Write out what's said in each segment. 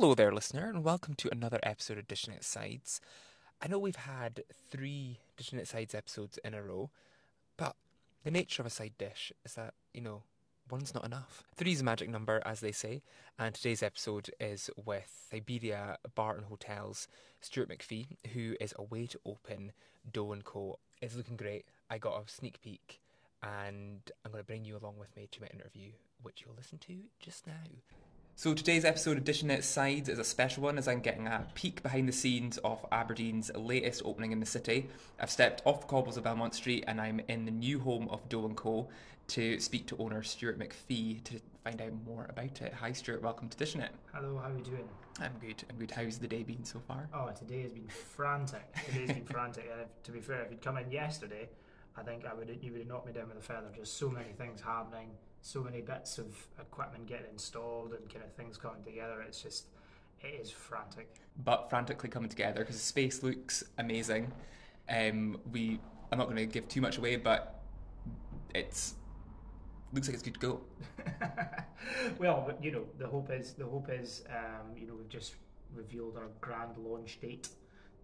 Hello there, listener, and welcome to another episode of Dishing It Sides. I know we've had three Dishing It Sides episodes in a row, but the nature of a side dish is that, you know, one's not enough. Three's a magic number, as they say, and today's episode is with Siberia Bar and Hotels Stuart McPhee, who is away to open Dough & Co. It's looking great. I got a sneak peek, and I'm going to bring you along with me to my interview, which you'll listen to just now. So today's episode of Dishing It Sides is a special one as I'm getting a peek behind the scenes of Aberdeen's latest opening in the city. I've stepped off the cobbles of Belmont Street and I'm in the new home of Dough & Co. to speak to owner Stuart McPhee to find out more about it. Hi Stuart, welcome to Dishing It. Hello, how are you doing? I'm good, I'm good. How's the day been so far? Oh, today has been frantic. Today's been frantic. And if, to be fair, if you'd come in yesterday, I think I would you would have knocked me down with a feather. Just so many things happening, so many bits of equipment getting installed and kind of things coming together. It's just it is frantic. But frantically coming together because the space looks amazing. Um, we I'm not going to give too much away, but it's looks like it's good to go. well, but you know, the hope is the hope is um, you know we've just revealed our grand launch date,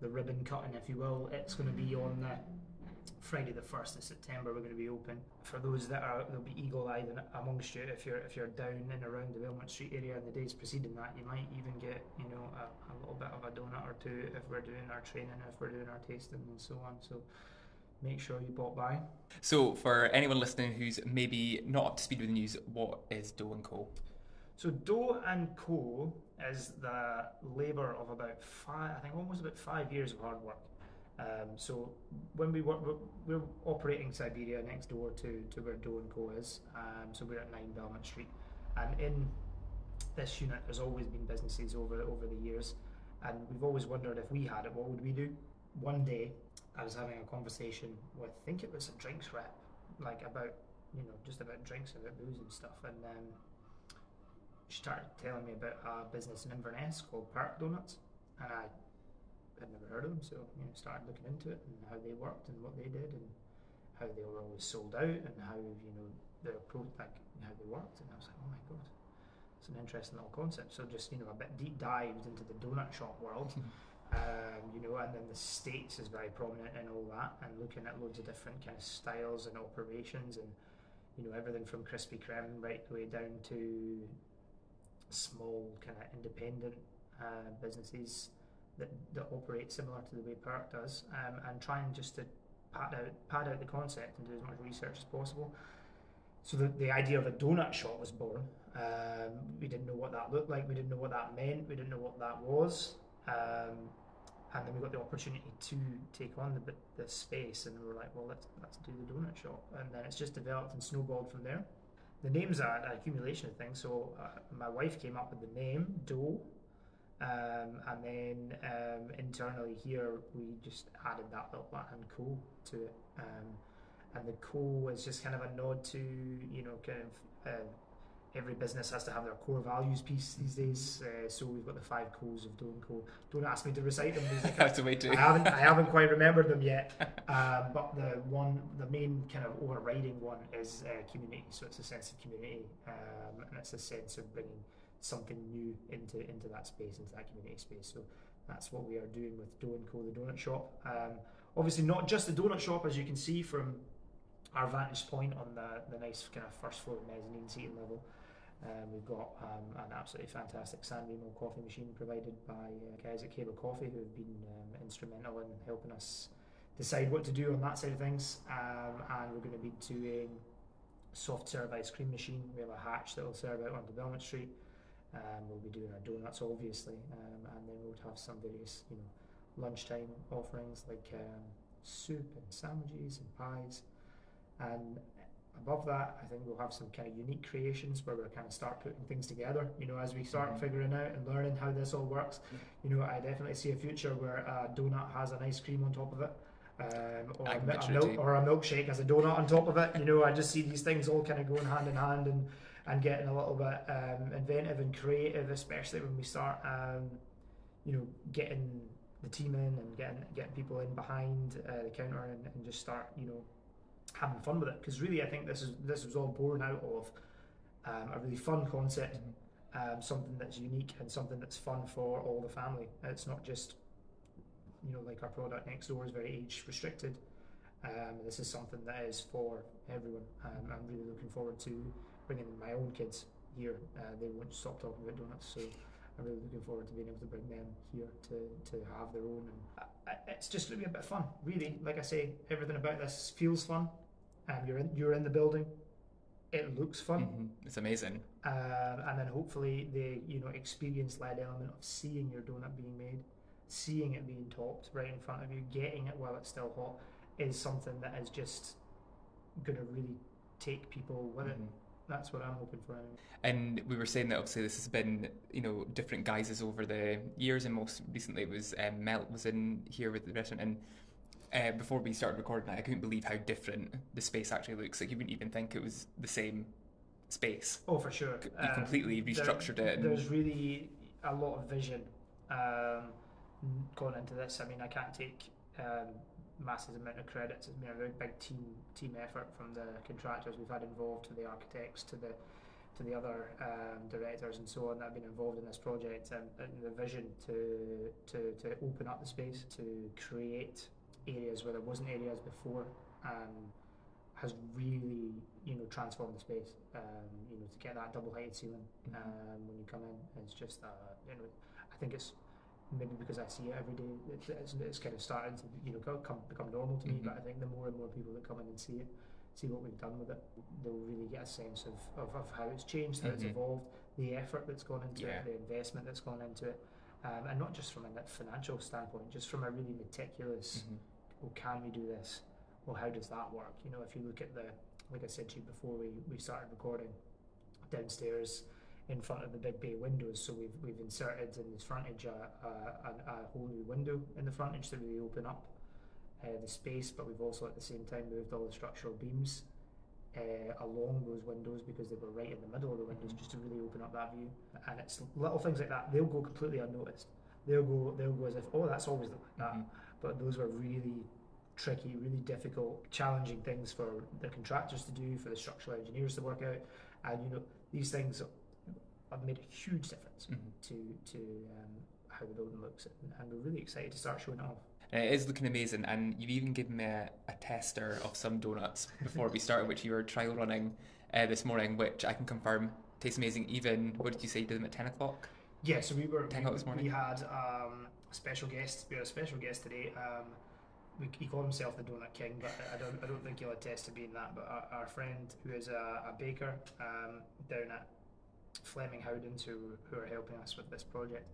the ribbon cutting, if you will. It's going to be on the Friday the first of September. We're going to be open for those that are there'll be eagle-eyed amongst you. If you're if you're down and around the Belmont Street area in the days preceding that, you might even get you know a, a little bit of a donut or two if we're doing our training, if we're doing our tasting, and so on. So make sure you pop by. So, for anyone listening who's maybe not up to speed with the news, what is Dough and Co? So, Dough and Co is the labour of about five, I think almost about five years of hard work. Um, so, when we work, we're, we're, operating Siberia next door to, to where and Co is. Um, so, we're at 9 Belmont Street. And in this unit, there's always been businesses over, over the years. And we've always wondered if we had it, what would we do? One day, I was having a conversation with, I think it was a drinks rep, like about, you know, just about drinks, about booze and stuff. And um, she started telling me about a business in Inverness called Park Donuts. And I had never heard of them, so, you know, started looking into it and how they worked and what they did and how they were always sold out and how, you know, their approach, like how they worked. And I was like, oh my God, it's an interesting little concept. So just, you know, a bit deep dived into the donut shop world. Um, you know, and then the states is very prominent in all that, and looking at loads of different kind of styles and operations, and you know everything from Krispy Kreme right the way down to small kind of independent uh, businesses that, that operate similar to the way Park does, um, and trying just to pad out pad out the concept and do as much research as possible. So the, the idea of a donut shop was born. Um, we didn't know what that looked like. We didn't know what that meant. We didn't know what that was. Um, and then we got the opportunity to take on the the space, and we were like, well, let's let's do the donut shop, and then it's just developed and snowballed from there. The name's are an accumulation of things. So uh, my wife came up with the name Dough, um, and then um, internally here we just added that little and co to it, um, and the co is just kind of a nod to you know kind of. Uh, every business has to have their core values piece these days. Uh, so we've got the five codes of Dough & Co. Don't ask me to recite them. Like, have to wait I haven't, I haven't quite remembered them yet. Um, but the one, the main kind of overriding one is uh, community. So it's a sense of community, um, and it's a sense of bringing something new into into that space, into that community space. So that's what we are doing with Dough & Co. The donut shop. Um, obviously, not just the donut shop, as you can see from our vantage point on the, the nice kind of first floor mezzanine seating level. Um, we've got um, an absolutely fantastic Sanremo coffee machine provided by uh, guys at Cable Coffee who have been um, instrumental in helping us decide what to do on that side of things. Um, and we're going to be doing soft serve ice cream machine. We have a hatch that will serve out onto Belmont Street. Um, we'll be doing our donuts, obviously, um, and then we'll have some various, you know, lunchtime offerings like soup and sandwiches and pies. And above that, I think we'll have some kind of unique creations where we'll kind of start putting things together. You know, as we start mm-hmm. figuring out and learning how this all works. You know, I definitely see a future where a donut has an ice cream on top of it. Um, or, a, a milk, or a milkshake has a donut on top of it. You know, I just see these things all kind of going hand in hand and, and getting a little bit um, inventive and creative, especially when we start, um, you know, getting the team in and getting getting people in behind uh, the counter and, and just start, you know, having fun with it because really I think this is this was all born out of um, a really fun concept um, something that's unique and something that's fun for all the family. It's not just, you know, like our product next door is very age restricted. Um, this is something that is for everyone. Um, I'm really looking forward to bringing my own kids here. Uh, they won't stop talking about donuts, so I'm really looking forward to being able to bring them here to, to have their own. And I, I, it's just going to be a bit of fun, really. Like I say, everything about this feels fun. Um, you're in you're in the building. It looks fun. Mhm. It's amazing. Um, and then hopefully the you know experience led element of seeing your donut being made, seeing it being topped right in front of you, getting it while it's still hot, is something that is just going to really take people with it. That's what I'm hoping for. Anyway. And we were saying that obviously this has been, you know, different guises over the years, and most recently it was um, Melt was in here with the restaurant. And uh, before we started recording, I couldn't believe how different the space actually looks. Like you wouldn't even think it was the same space. Oh, for sure. You completely there- restructured it. And, There's really a lot of vision um, going into this. I mean, I can't take um, massive amount of credits. It's been a very big team team effort from the contractors we've had involved, to the architects, to the to the other um, directors and so on that have been involved in this project, and, and the vision to, to to open up the space, to create areas where there wasn't areas before. Um, has really, you know, transformed the space. Um, you know, to get that double-heighted ceiling Mhm. um, when you come in, it's just, uh, you know, I think it's maybe because I see it every day. It's, it's, it's kind of starting to, you know, come become normal to me. Mhm. But I think the more and more people that come in and see it, see what we've done with it, they'll really get a sense of, of, of how it's changed, how it's Mhm. evolved, the effort that's gone into Yeah. it, the investment that's gone into it, um, and not just from a financial standpoint, just from a really meticulous Mhm. well, can we do this? Well, how does that work? You know, if you look at the, like I said to you before we, we started recording, downstairs in front of the big bay windows, so we've, we've inserted in this frontage a, a, a, whole new window in the frontage to really open up uh, the space, but we've also at the same time moved all the structural beams uh, along those windows because they were right in the middle of the windows just to really open up that view. And it's little things like that, they'll go completely unnoticed. They'll go, they'll go as if, oh, that's always like that Mhm. but those were really tricky, really difficult, challenging things for the contractors to do, for the structural engineers to work out, and you know these things have made a huge difference Mhm. to to um, how the building looks, and, and we're really excited to start showing it off. And it is looking amazing, and you've even given me a, a tester of some donuts before we started, which you were trial running uh, this morning, which I can confirm tastes amazing. Even what did you say? You did them at ten o'clock. Yeah, so we were Ten o'clock this morning? we had um, a special guest. We had a special guest today. Um, we, he called himself the Donut King, but I don't I don't think he'll attest to being that. But our, our friend who is a, a baker um, down at Fleming Howdens, who who are helping us with this project.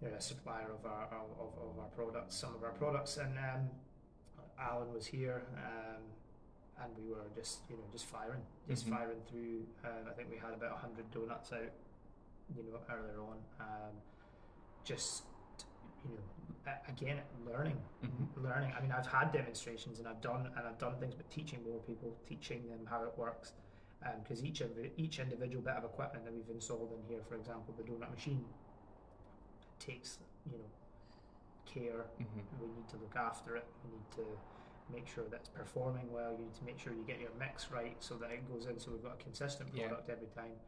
They're a supplier of our of, of, our products, some of our products, and um, Alan was here. Um, and we were just, you know, just firing, just Mhm. firing through. Uh, I think we had about hundred donuts out you know earlier on um, just you know again learning Mhm. learning i mean i've had demonstrations and i've done and i've done things but teaching more people teaching them how it works because each of each individual bit of equipment that we've installed in here for example the donut machine takes you know care Mhm. we need to look after it. We need to make sure that it's performing well. You need to make sure you get your mix right so that it goes in so we've got a consistent Yeah. product every time.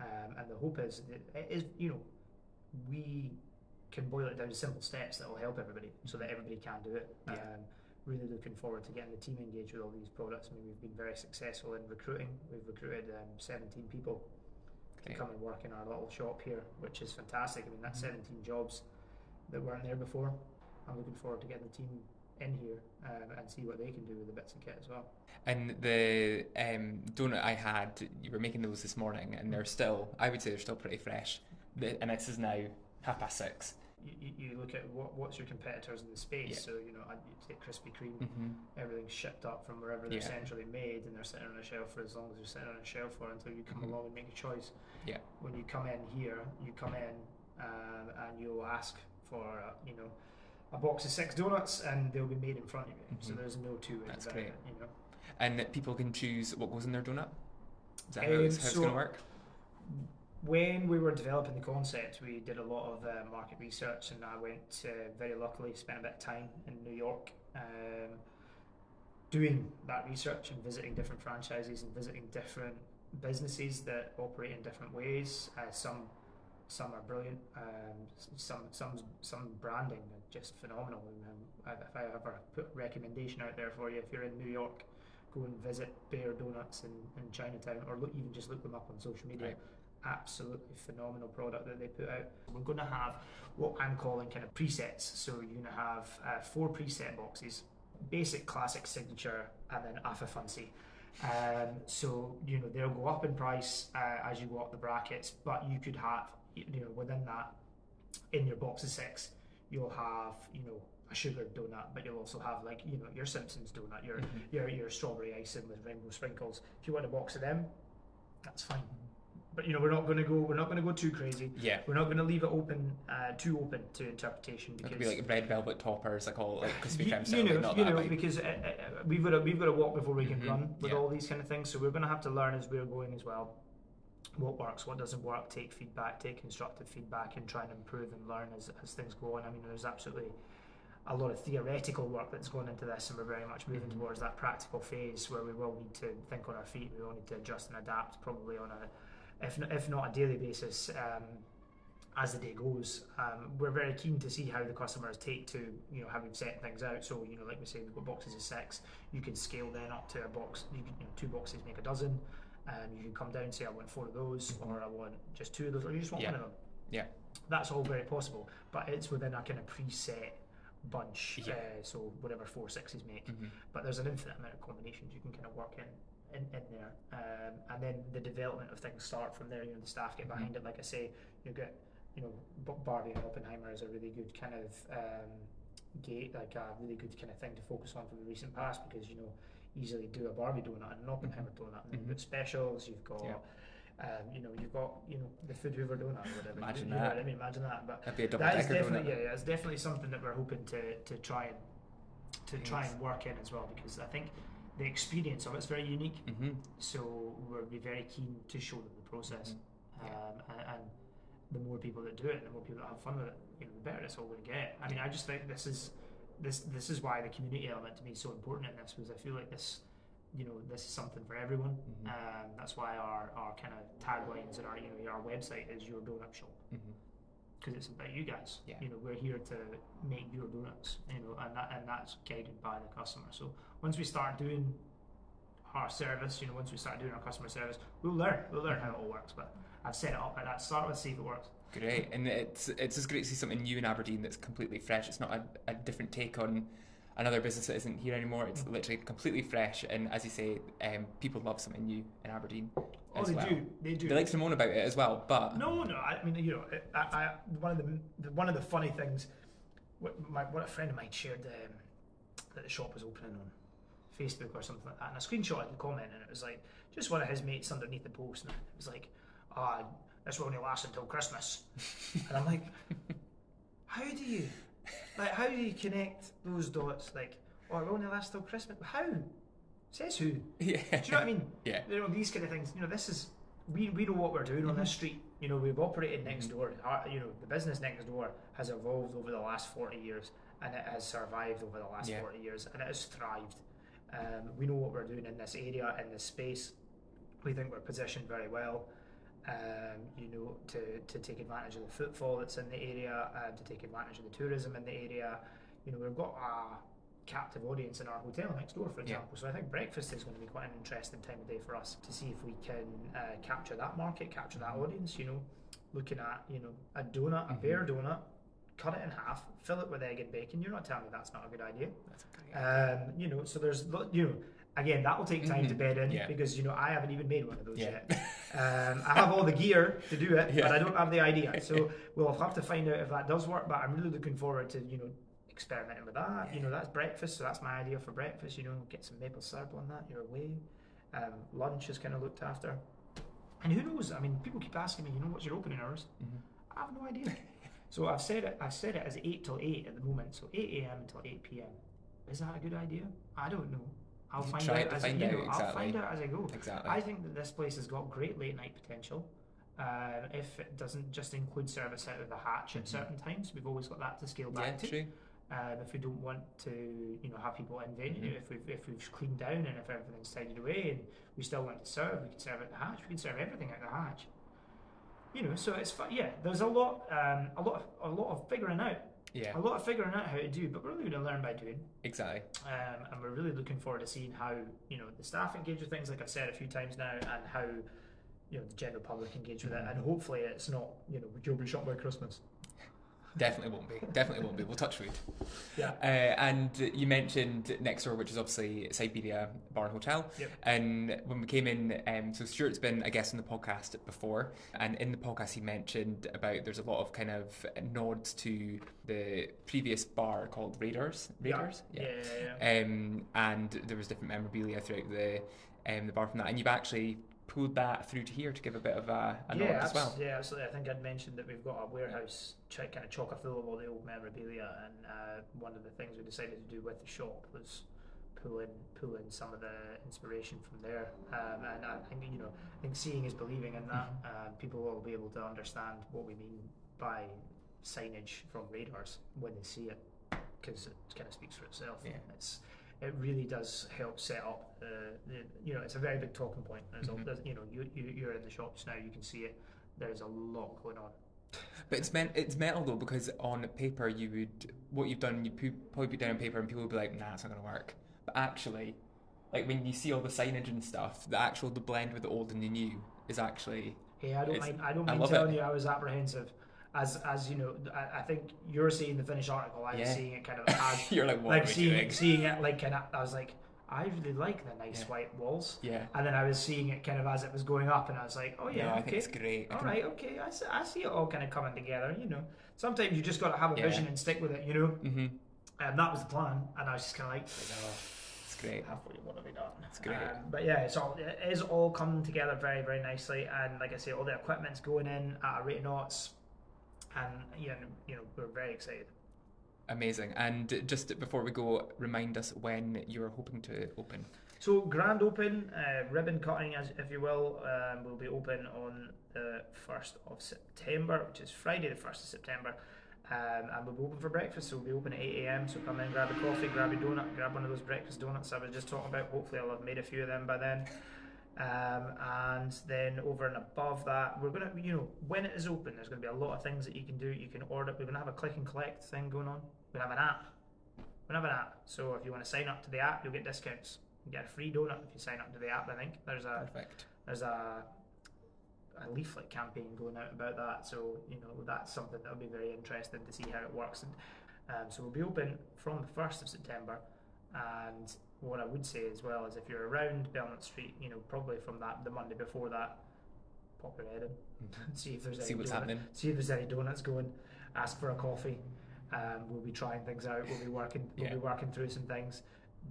Um, and the hope is that it is, you know, we can boil it down to simple steps that will help everybody so that everybody can do it. Yeah. Um, really looking forward to getting the team engaged with all these products. I mean, we've been very successful in recruiting. We've recruited um, 17 people to come and work in our little shop here, which is fantastic. I mean, that's Mhm. 17 jobs that weren't there before. I'm looking forward to getting the team in here um, and see what they can do with the bits of kit as well. And the um, donut I had, you were making those this morning, and they're still, I would say, they're still pretty fresh. And this is now half past six. You, you, look at what what's your competitors in the space. Yeah. So you know, you take Krispy Kreme. Mm-hmm. Everything's shipped up from wherever they're Yeah. centrally made, and they're sitting on a shelf for as long as they're sitting on a shelf for until you come Mhm. along and make a choice. Yeah. When you come in here, you come in um, and you'll ask for uh, you know a box of six donuts, and they'll be made in front of you. So Mhm. there's no two ways That's about great. it. You know. And people can choose what goes in their donut. Is that how Um, it's, how it's going to work? When we were developing the concept, we did a lot of uh, market research, and I went uh, very luckily spent a bit of time in New York um, doing that research and visiting different franchises and visiting different businesses that operate in different ways. Uh, some some are brilliant. Um, some some some branding are just phenomenal. And, um, if I ever put a recommendation out there for you, if you're in New York, go and visit Bear Donuts in, in Chinatown, or look, even just look them up on social media. Right. Absolutely phenomenal product that they put out. We're going to have what I'm calling kind of presets. So you're going to have uh, four preset boxes: basic, classic, signature, and then alpha fancy. Um, so you know they'll go up in price uh, as you go up the brackets, but you could have you know within that in your box of six, you'll have you know a sugared donut, but you'll also have like you know your Simpsons donut, your Mhm. your your strawberry icing with rainbow sprinkles. If you want a box of them, that's fine. But you know we're not going to go we're not going to go too crazy. Yeah. We're not going to leave it open uh, too open to interpretation Because, It could be like red velvet toppers, like all like crispy you, you know, you know, because uh, uh, we've got to we've got to walk before we can Mhm, run with yeah. all these kind of things. So we're going to have to learn as we're going as well. What works, what doesn't work. Take feedback, take constructive feedback, and try and improve and learn as, as things go on. I mean, there's absolutely a lot of theoretical work that's gone into this, and we're very much moving Mhm. towards that practical phase where we will need to think on our feet. We will need to adjust and adapt, probably on a, if not, if not a daily basis. Um, as the day goes, um, we're very keen to see how the customers take to you know having set things out. So you know, like we say, we've got boxes of six. You can scale then up to a box. You can you know, two boxes make a dozen. Um, you can come down and say I want four of those, Mhm. or I want just two of those, or you just want Yeah. one of them. Yeah. that's all very possible, but it's within a kind of preset bunch. Yeah. Uh, so whatever four sixes make Mhm. but there's an infinite amount of combinations you can kind of work in in, in there. Um, and then the development of things start from there. You know the staff get behind it. Like I say you get you know Barbie and Oppenheimer is a really good kind of um, gate like a really good kind of thing to focus on from the recent past because you know easily do a Barbie donut and an Oppenheimer donut. And then you've got specials you've got Yeah. um, you know you've got you know the Food Hoover donut or whatever. Imagine you know that. I mean? Imagine that. But That'd be a double that is definitely donut. yeah, yeah, it's definitely something that we're hoping to, to try and to try and work in as well because I think the experience of it's very unique. Mm-hmm. So we'll be very keen to show them the process, Yeah. um, and, and the more people that do it, the more people that have fun with it, you know, the better it's all going to get. I mean, I just think this is this this is why the community element to me is so important in this because I feel like this. You know, this is something for everyone. Mhm. Um, that's why our, our kind of taglines and our you know our website is your donut shop Mm-hmm. Because it's about you guys. Yeah. You know, we're here to make your donuts. You know, and that and that's guided by the customer. So once we start doing our service, you know, once we start doing our customer service, we'll learn. We'll learn how it all works. But I've set it up like that. Start with see if it works. Great, and it's it's just great to see something new in Aberdeen that's completely fresh. It's not a, a different take on another business that isn't here anymore. It's Mm. literally completely fresh, and as you say, um, people love something new in Aberdeen. Oh, they well. do. They do. They like to moan about it as well, but No, no. I mean, you know, I, I one of the, the one of the funny things, what my what a friend of mine shared um, that the shop was opening on Facebook or something like that, and I screenshotted the comment, and it was like just one of his mates underneath the post, and it was like, ah, this will only last until Christmas, and I'm like, how do you, like, how do you connect those dots? Like, oh, it will only last till Christmas. How? Says who? Do you know what I mean? yeah, you know these kind of things. You know, this is we we know what we're doing on this street. You know, we've operated next Mhm. door. Our, you know, the business next door has evolved over the last forty years, and it has survived over the last Yeah. forty years, and it has thrived. Um, we know what we're doing in this area, in this space. We think we're positioned very well. Um, you know, to, to take advantage of the footfall that's in the area, uh, to take advantage of the tourism in the area. You know, we've got a captive audience in our hotel next door, for Yeah. example. So I think breakfast is going to be quite an interesting time of day for us to see if we can uh, capture that market, capture that Mhm. audience. You know, looking at you know a donut, a Mhm. bear donut, cut it in half, fill it with egg and bacon. You're not telling me that's not a good idea. that's a great. Um, you know, so there's you know. Again, that will take time to Mhm. bed in Yeah. because you know I haven't even made one of those yeah, yet. Um, I have all the gear to do it, Yeah. but I don't have the idea. So we'll have to find out if that does work. But I'm really looking forward to you know experimenting with that. You know, that's breakfast, so that's my idea for breakfast. You know, get some maple syrup on that. You're away. Um, lunch is kind of looked after. And who knows? I mean, people keep asking me, you know, what's your opening hours? Mhm. I have no idea. so I've said it. I've said it as eight till eight at the moment. So eight a.m. until eight p.m. Is that a good idea? I don't know. I'll find out as find I, you out, know, I'll find out as I go. exactly. I think that this place has got great late night potential. Uh, if it doesn't just include service out of the hatch at Mhm. certain times, we've always got that to scale yeah, back to. true. Um, if we don't want to, you know, have people in venue, Mhm. if we've if we've cleaned down and if everything's tidied away, and we still want to serve, we can serve at the hatch. We can serve everything at the hatch. You know, so it's. Yeah, there's a lot, um, a lot, of, a lot of figuring out, Yeah, a lot of figuring out how to do. But we're really going to learn by doing, exactly. um, and we're really looking forward to seeing how you know the staff engage with things, like I've said a few times now, and how you know the general public engage with it. And hopefully, it's not you know you'll be shot by Christmas. Definitely won't be. Definitely won't be. We'll touch wood. Yeah. Uh, and you mentioned next door, which is obviously Siberia Bar and Hotel. Yep. And when we came in, um, so Stuart's been, I guess, in the podcast before, and in the podcast he mentioned about there's a lot of kind of nods to the previous bar called Raiders. Raiders. Yeah, yeah, yeah. Um, and there was different memorabilia throughout the um, the bar from that, and you've actually pulled that through to here to give a bit of a, a nod yeah, as well. yeah, absolutely. I think I'd mentioned that we've got a warehouse ch- kind of chock a full of all the old memorabilia, and uh, one of the things we decided to do with the shop was pull in pull in some of the inspiration from there. Um, and I think you know, I think seeing is believing in that. Uh, people will be able to understand what we mean by signage from Raiders when they see it, because it kind of speaks for itself. Yeah. It's it really does help set up the, the you know it's a very big talking point. There's Mhm. a, there's, you know you, you you're in the shops now, you can see it. There's a lot going on. But it's meant it's metal though because on paper you would what you've done you probably put down on paper and people would be like nah it's not gonna work. But actually, like when you see all the signage and stuff, the actual the blend with the old and the new is actually Hey, I don't mind. I don't mind telling it. you I was apprehensive. As as you know, I, I think you're seeing the finished article. I was Yeah. seeing it kind of as you're like like seeing doing? seeing it like kind of. I was like, I really like the nice Yeah. white walls. Yeah, And then I was seeing it kind of as it was going up, and I was like, oh yeah, no, I okay. think it's great. All right, okay, I see, I see it all kind of coming together. You know, sometimes you just got to have a Yeah. vision and stick with it. You know, Mhm. and that was the plan. And I was just kind of like, It's great. halfway what have we done? It's great. Um, but yeah, it's all it is all coming together very very nicely, and like I say, all the equipment's going in at a rate of knots, and yeah, you know we're very excited. Amazing. And just before we go, remind us when you're hoping to open. So grand open, uh, ribbon cutting, as if you will, um, will be open on the first of September, which is Friday, the first of September. Um, and we'll be open for breakfast, so we'll be open at 8 a.m. So come in, grab a coffee, grab a donut, grab one of those breakfast donuts I was just talking about. Hopefully, I'll have made a few of them by then. Um, and then over and above that, we're gonna, you know, when it is open, there's gonna be a lot of things that you can do. You can order. We're gonna have a click and collect thing going on. We're gonna have an app. We're gonna have an app. So if you want to sign up to the app, you'll get discounts. You get a free donut if you sign up to the app. I think there's a Perfect. there's a a leaflet campaign going out about that. So you know that's something that'll be very interesting to see how it works. And um, so we'll be open from the first of September. And what I would say as well is if you're around Belmont Street, you know probably from that the Monday before that, pop your head in, see if there's any See what's donut- happening. see if there's any donuts going. Ask for a coffee. Um, we'll be trying things out. We'll be working. We'll Yeah. be working through some things.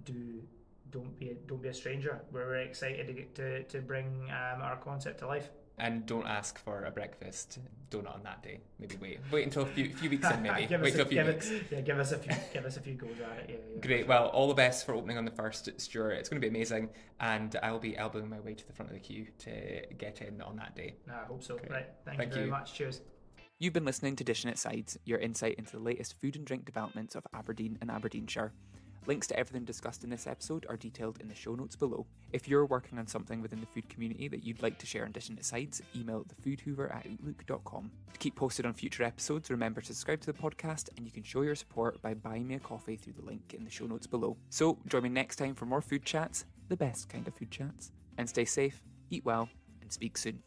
Do don't be a, don't be a stranger. We're very excited to get to to bring um, our concept to life. And don't ask for a breakfast donut on that day. Maybe wait. Wait until a few, few weeks in, maybe. give wait us till a, a few give weeks. It, yeah, give us a few give us a few goes at it. Yeah, yeah. Great. Well, all the best for opening on the first, Stuart. It's going to be amazing, and I'll be elbowing my way to the front of the queue to get in on that day. No, I hope so. Great. Right. Thank, Thank you very you. much. Cheers. You've been listening to Dishing It Sides, your insight into the latest food and drink developments of Aberdeen and Aberdeenshire. Links to everything discussed in this episode are detailed in the show notes below. If you're working on something within the food community that you'd like to share on Dishing It Sides, email thefoodhoover at outlook.com. To keep posted on future episodes, remember to subscribe to the podcast and you can show your support by buying me a coffee through the link in the show notes below. So join me next time for more food chats, the best kind of food chats. And stay safe, eat well, and speak soon.